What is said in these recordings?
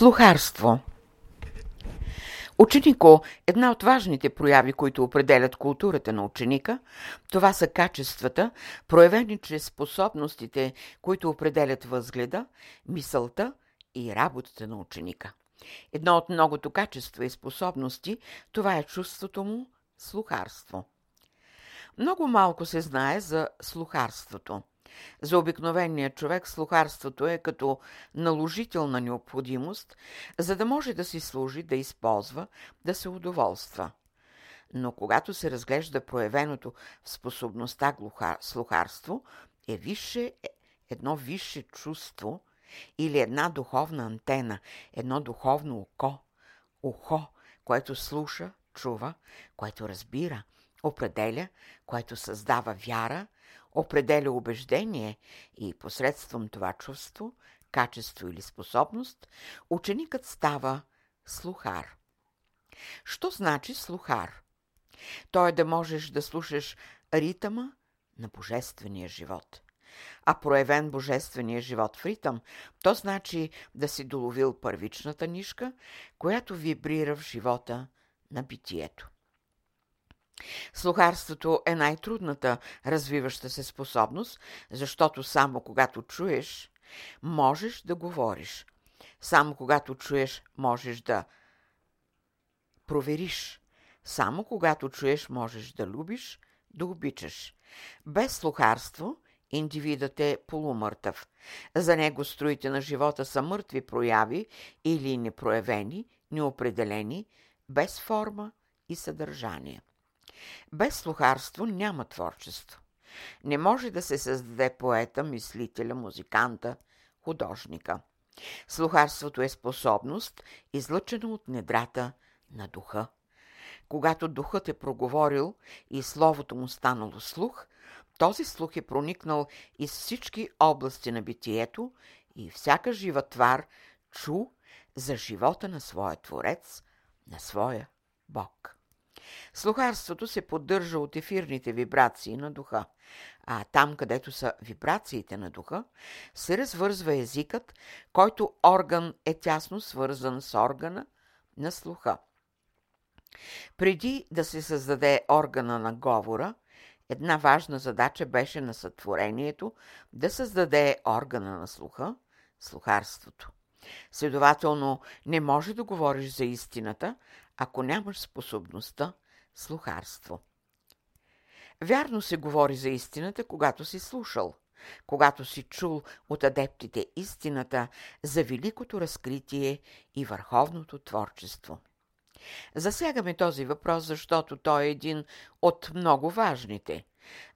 Слухарство Ученико, една от важните прояви, които определят културата на ученика, това са качествата, проявени чрез способностите, които определят възгледа, мисълта и работата на ученика. Едно от многото качества и способности, това е чувството му слухарство. Много малко се знае за слухарството. За обикновения човек слухарството е като наложителна необходимост, за да може да си служи, да използва, да се удоволства. Но когато се разглежда проявеното в способността глуха, слухарство, е висше, едно висше чувство или една духовна антена, едно духовно око, ухо, което слуша, чува, което разбира, определя, което създава вяра – определя убеждение и посредством това чувство, качество или способност, ученикът става слухар. Що значи слухар? То е да можеш да слушаш ритъма на божествения живот. А проявен божествения живот в ритъм, то значи да си доловил първичната нишка, която вибрира в живота на битието. Слухарството е най-трудната развиваща се способност, защото само когато чуеш, можеш да говориш. Само когато чуеш, можеш да провериш. Само когато чуеш, можеш да любиш, да обичаш. Без слухарство индивидът е полумъртъв. За него строите на живота са мъртви прояви или непроявени, неопределени, без форма и съдържание. Без слухарство няма творчество. Не може да се създаде поета, мислителя, музиканта, художника. Слухарството е способност, излъчена от недрата на духа. Когато духът е проговорил и словото му станало слух, този слух е проникнал из всички области на битието и всяка жива твар чу за живота на своя Творец, на своя Бог. Слухарството се поддържа от ефирните вибрации на духа, а там, където са вибрациите на духа, се развързва езикът, който орган е тясно свързан с органа на слуха. Преди да се създаде органа на говора, една важна задача беше на сътворението да създаде органа на слуха, слухарството. Следователно, не може да говориш за истината, ако нямаш способността слухарство. Вярно се говори за истината, когато си слушал, когато си чул от адептите истината за великото разкритие и върховното творчество. Засягаме този въпрос, защото той е един от много важните.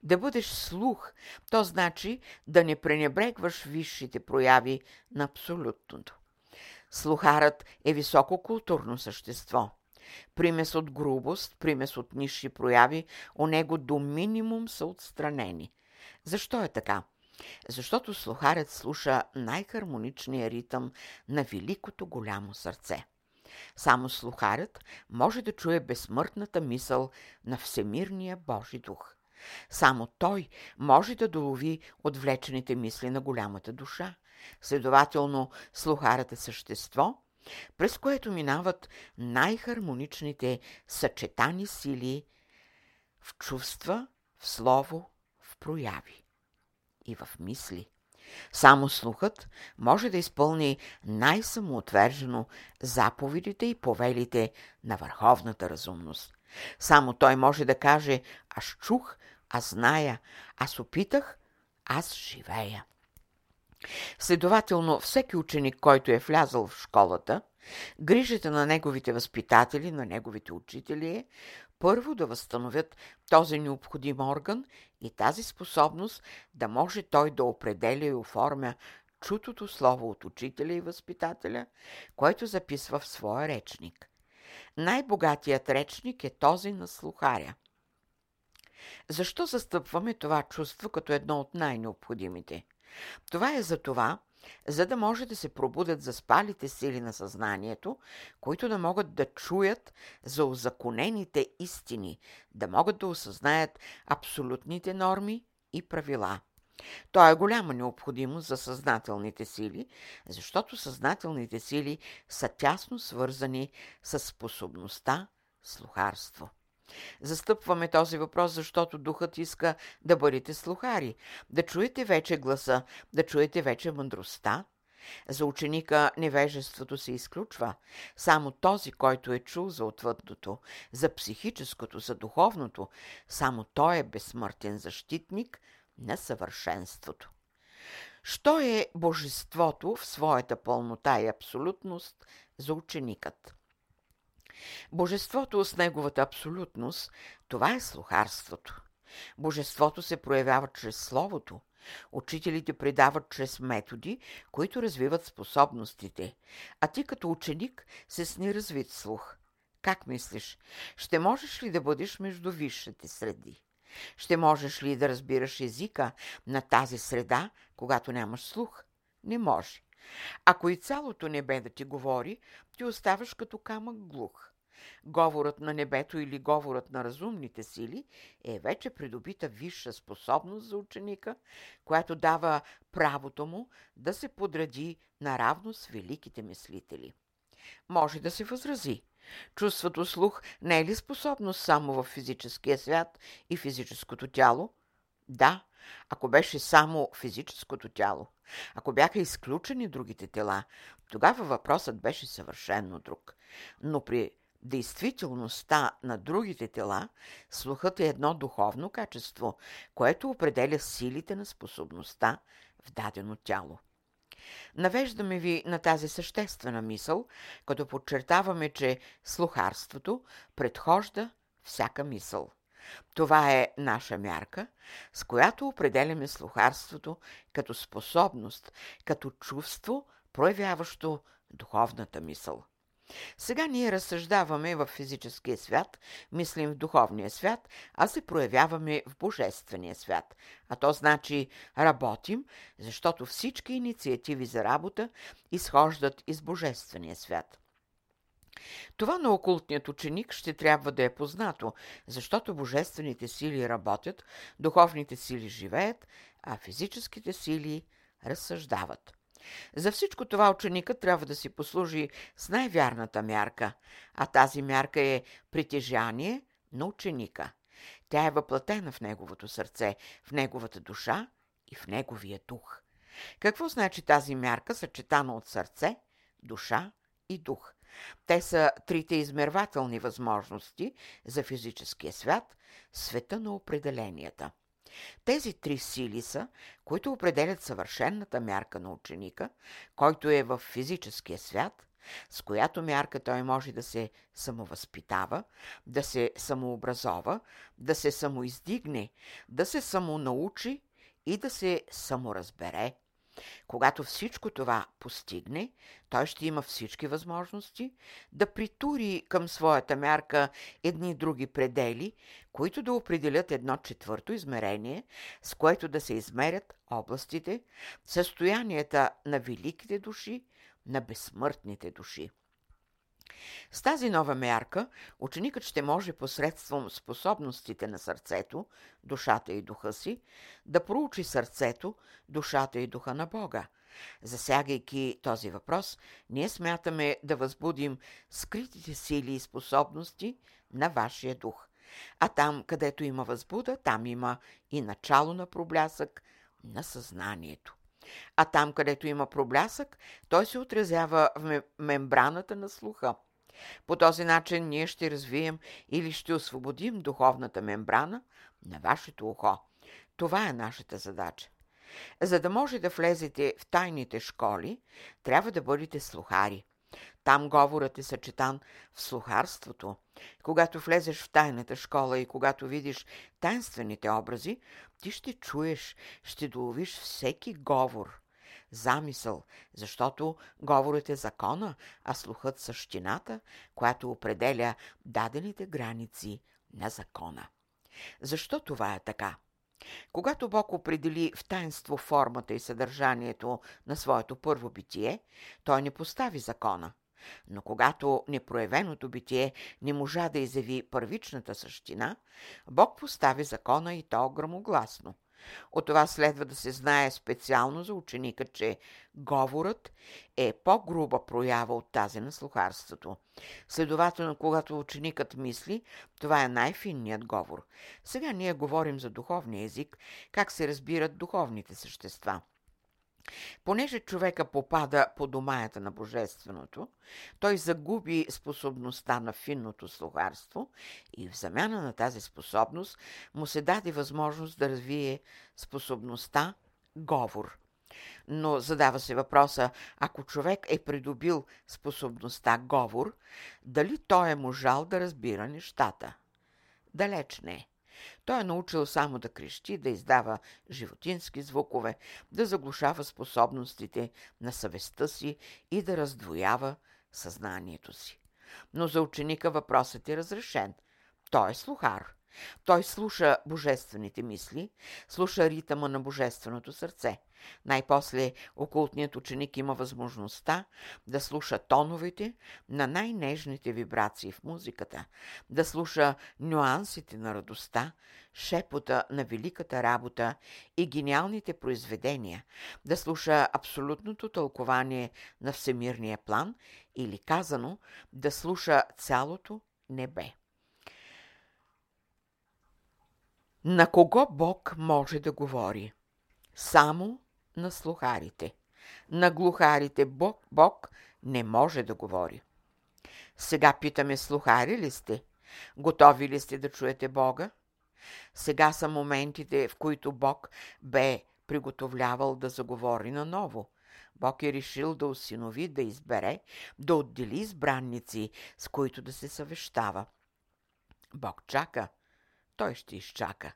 Да бъдеш слух, то значи да не пренебрегваш висшите прояви на абсолютното. Слухарът е високо културно същество – примес от грубост, примес от ниши прояви, у него до минимум са отстранени. Защо е така? Защото слухарят слуша най-хармоничния ритъм на великото голямо сърце. Само слухарят може да чуе безсмъртната мисъл на Всемирния Божи дух. Само той може да долови отвлечените мисли на голямата душа. Следователно, слухарът е същество, през което минават най-хармоничните съчетани сили в чувства, в слово, в прояви и в мисли. Само слухът може да изпълни най-самоотвержено заповедите и повелите на върховната разумност. Само той може да каже «Аз чух, аз зная, аз опитах, аз живея». Следователно, всеки ученик, който е влязъл в школата, грижата на неговите възпитатели, на неговите учители е първо да възстановят този необходим орган и тази способност да може той да определя и оформя чутото слово от учителя и възпитателя, който записва в своя речник. Най-богатият речник е този на слухаря. Защо застъпваме това чувство като едно от най-необходимите? Това е за това, за да може да се пробудят заспалите сили на съзнанието, които да могат да чуят за озаконените истини, да могат да осъзнаят абсолютните норми и правила. То е голяма необходимост за съзнателните сили, защото съзнателните сили са тясно свързани с способността слухарство. Застъпваме този въпрос, защото духът иска да бъдете слухари, да чуете вече гласа, да чуете вече мъдростта. За ученика невежеството се изключва. Само този, който е чул за отвъдното, за психическото, за духовното, само той е безсмъртен защитник на съвършенството. Що е божеството в своята пълнота и абсолютност за ученикът? Божеството с неговата абсолютност, това е слухарството. Божеството се проявява чрез Словото. Учителите предават чрез методи, които развиват способностите, а ти като ученик се с неразвит слух. Как мислиш, ще можеш ли да бъдеш между висшите среди? Ще можеш ли да разбираш езика на тази среда, когато нямаш слух? Не може. Ако и цялото небе да ти говори, ти оставаш като камък глух. Говорът на небето или говорът на разумните сили е вече придобита висша способност за ученика, която дава правото му да се подреди наравно с великите мислители. Може да се възрази. Чувството слух не е ли способност само в физическия свят и физическото тяло? Да, ако беше само физическото тяло, ако бяха изключени другите тела, тогава въпросът беше съвършенно друг. Но при действителността на другите тела, слухът е едно духовно качество, което определя силите на способността в дадено тяло. Навеждаме ви на тази съществена мисъл, като подчертаваме, че слухарството предхожда всяка мисъл. Това е наша мярка, с която определяме слухарството като способност, като чувство, проявяващо духовната мисъл. Сега ние разсъждаваме в физическия свят, мислим в духовния свят, а се проявяваме в божествения свят. А то значи работим, защото всички инициативи за работа изхождат из божествения свят. Това на окултният ученик ще трябва да е познато, защото божествените сили работят, духовните сили живеят, а физическите сили разсъждават. За всичко това ученикът трябва да си послужи с най-вярната мярка, а тази мярка е притежание на ученика. Тя е въплатена в неговото сърце, в неговата душа и в неговия дух. Какво значи тази мярка, съчетана от сърце, душа и дух? Те са трите измервателни възможности за физическия свят, света на определенията – тези три сили са, които определят съвършенната мярка на ученика, който е в физическия свят, с която мярка той може да се самовъзпитава, да се самообразова, да се самоиздигне, да се самонаучи и да се саморазбере. Когато всичко това постигне, той ще има всички възможности да притури към своята мярка едни други предели, които да определят едно четвърто измерение, с което да се измерят областите, състоянията на великите души, на безсмъртните души. С тази нова мярка ученикът ще може посредством способностите на сърцето, душата и духа си да проучи сърцето, душата и духа на Бога. Засягайки този въпрос, ние смятаме да възбудим скритите сили и способности на вашия дух. А там, където има възбуда, там има и начало на проблясък на съзнанието. А там, където има проблясък, той се отразява в мембраната на слуха. По този начин ние ще развием или ще освободим духовната мембрана на вашето ухо. Това е нашата задача. За да може да влезете в тайните школи, трябва да бъдете слухари. Там говорът е съчетан в слухарството. Когато влезеш в тайната школа и когато видиш тайнствените образи, ти ще чуеш, ще доловиш всеки говор, замисъл, защото говорът е закона, а слухът същината, която определя дадените граници на закона. Защо това е така? Когато Бог определи в таинство формата и съдържанието на своето първо битие, той не постави закона. Но когато непроявеното битие не можа да изяви първичната същина, Бог постави закона и то грамогласно. От това следва да се знае специално за ученика, че говорът е по-груба проява от тази на слухарството. Следователно, когато ученикът мисли, това е най-финният говор. Сега ние говорим за духовния език, как се разбират духовните същества – Понеже човека попада по домаята на Божественото, той загуби способността на финното слухарство и в замяна на тази способност му се даде възможност да развие способността говор. Но задава се въпроса, ако човек е придобил способността говор, дали той е можал да разбира нещата? Далеч не. Той е научил само да крещи, да издава животински звукове, да заглушава способностите на съвестта си и да раздвоява съзнанието си. Но за ученика въпросът е разрешен. Той е слухар. Той слуша божествените мисли, слуша ритъма на божественото сърце. Най-после окултният ученик има възможността да слуша тоновете на най-нежните вибрации в музиката, да слуша нюансите на радостта, шепота на великата работа и гениалните произведения, да слуша абсолютното тълкование на всемирния план или казано да слуша цялото небе. На кого Бог може да говори? Само на слухарите. На глухарите Бог, Бог не може да говори. Сега питаме, слухари ли сте? Готови ли сте да чуете Бога? Сега са моментите, в които Бог бе приготовлявал да заговори наново. Бог е решил да осинови, да избере, да отдели избранници, с които да се съвещава. Бог чака – той ще изчака.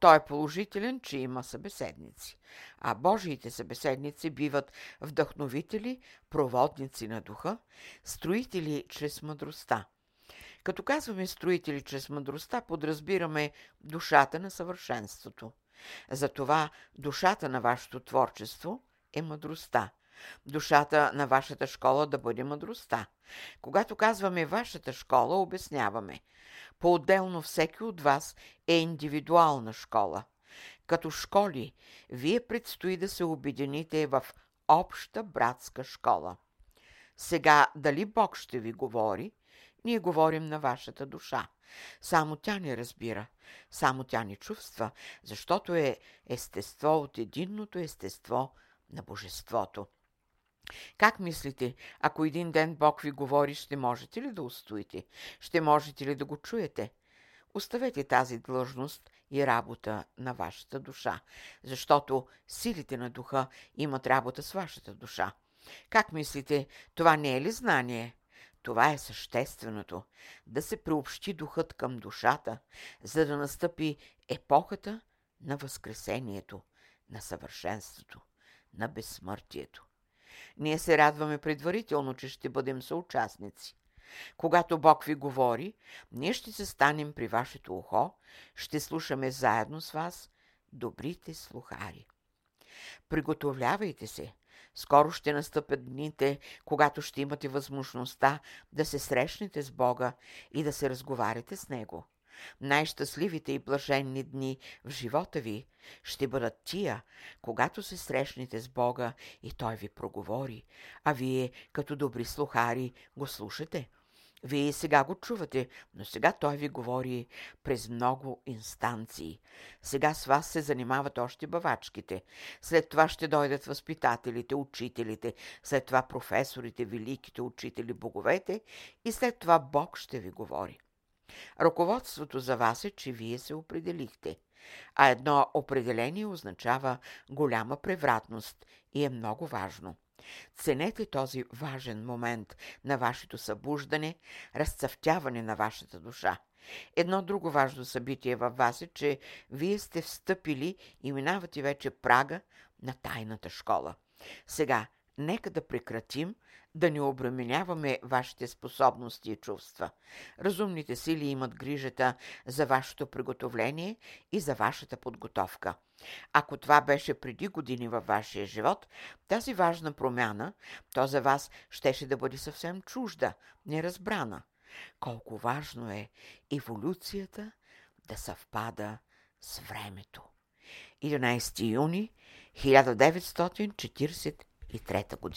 Той е положителен, че има събеседници, а Божиите събеседници биват вдъхновители, проводници на духа, строители чрез мъдростта. Като казваме строители чрез мъдростта, подразбираме душата на съвършенството. Затова душата на вашето творчество е мъдростта. Душата на вашата школа да бъде мъдростта. Когато казваме вашата школа, обясняваме. По-отделно всеки от вас е индивидуална школа. Като школи, вие предстои да се обедините в обща братска школа. Сега, дали Бог ще ви говори, ние говорим на вашата душа. Само тя не разбира, само тя не чувства, защото е естество от единното естество на Божеството. Как мислите, ако един ден Бог ви говори, ще можете ли да устоите? Ще можете ли да го чуете? Оставете тази длъжност и работа на вашата душа, защото силите на духа имат работа с вашата душа. Как мислите, това не е ли знание? Това е същественото – да се приобщи духът към душата, за да настъпи епохата на възкресението, на съвършенството, на безсмъртието. Ние се радваме предварително, че ще бъдем съучастници. Когато Бог ви говори, ние ще се станем при вашето ухо, ще слушаме заедно с вас добрите слухари. Приготовлявайте се. Скоро ще настъпят дните, когато ще имате възможността да се срещнете с Бога и да се разговаряте с Него. Най-щастливите и блаженни дни в живота ви ще бъдат тия, когато се срещнете с Бога и Той ви проговори, а вие, като добри слухари, го слушате. Вие сега го чувате, но сега той ви говори през много инстанции. Сега с вас се занимават още бавачките. След това ще дойдат възпитателите, учителите, след това професорите, великите учители, боговете и след това Бог ще ви говори. Ръководството за вас е, че вие се определихте, а едно определение означава голяма превратност и е много важно. Ценете този важен момент на вашето събуждане, разцъфтяване на вашата душа. Едно друго важно събитие във вас е, че вие сте встъпили и минавате вече прага на тайната школа. Сега, нека да прекратим да не обременяваме вашите способности и чувства. Разумните сили имат грижата за вашето приготовление и за вашата подготовка. Ако това беше преди години във вашия живот, тази важна промяна, то за вас щеше да бъде съвсем чужда, неразбрана. Колко важно е еволюцията да съвпада с времето. 11 юни 1943 година.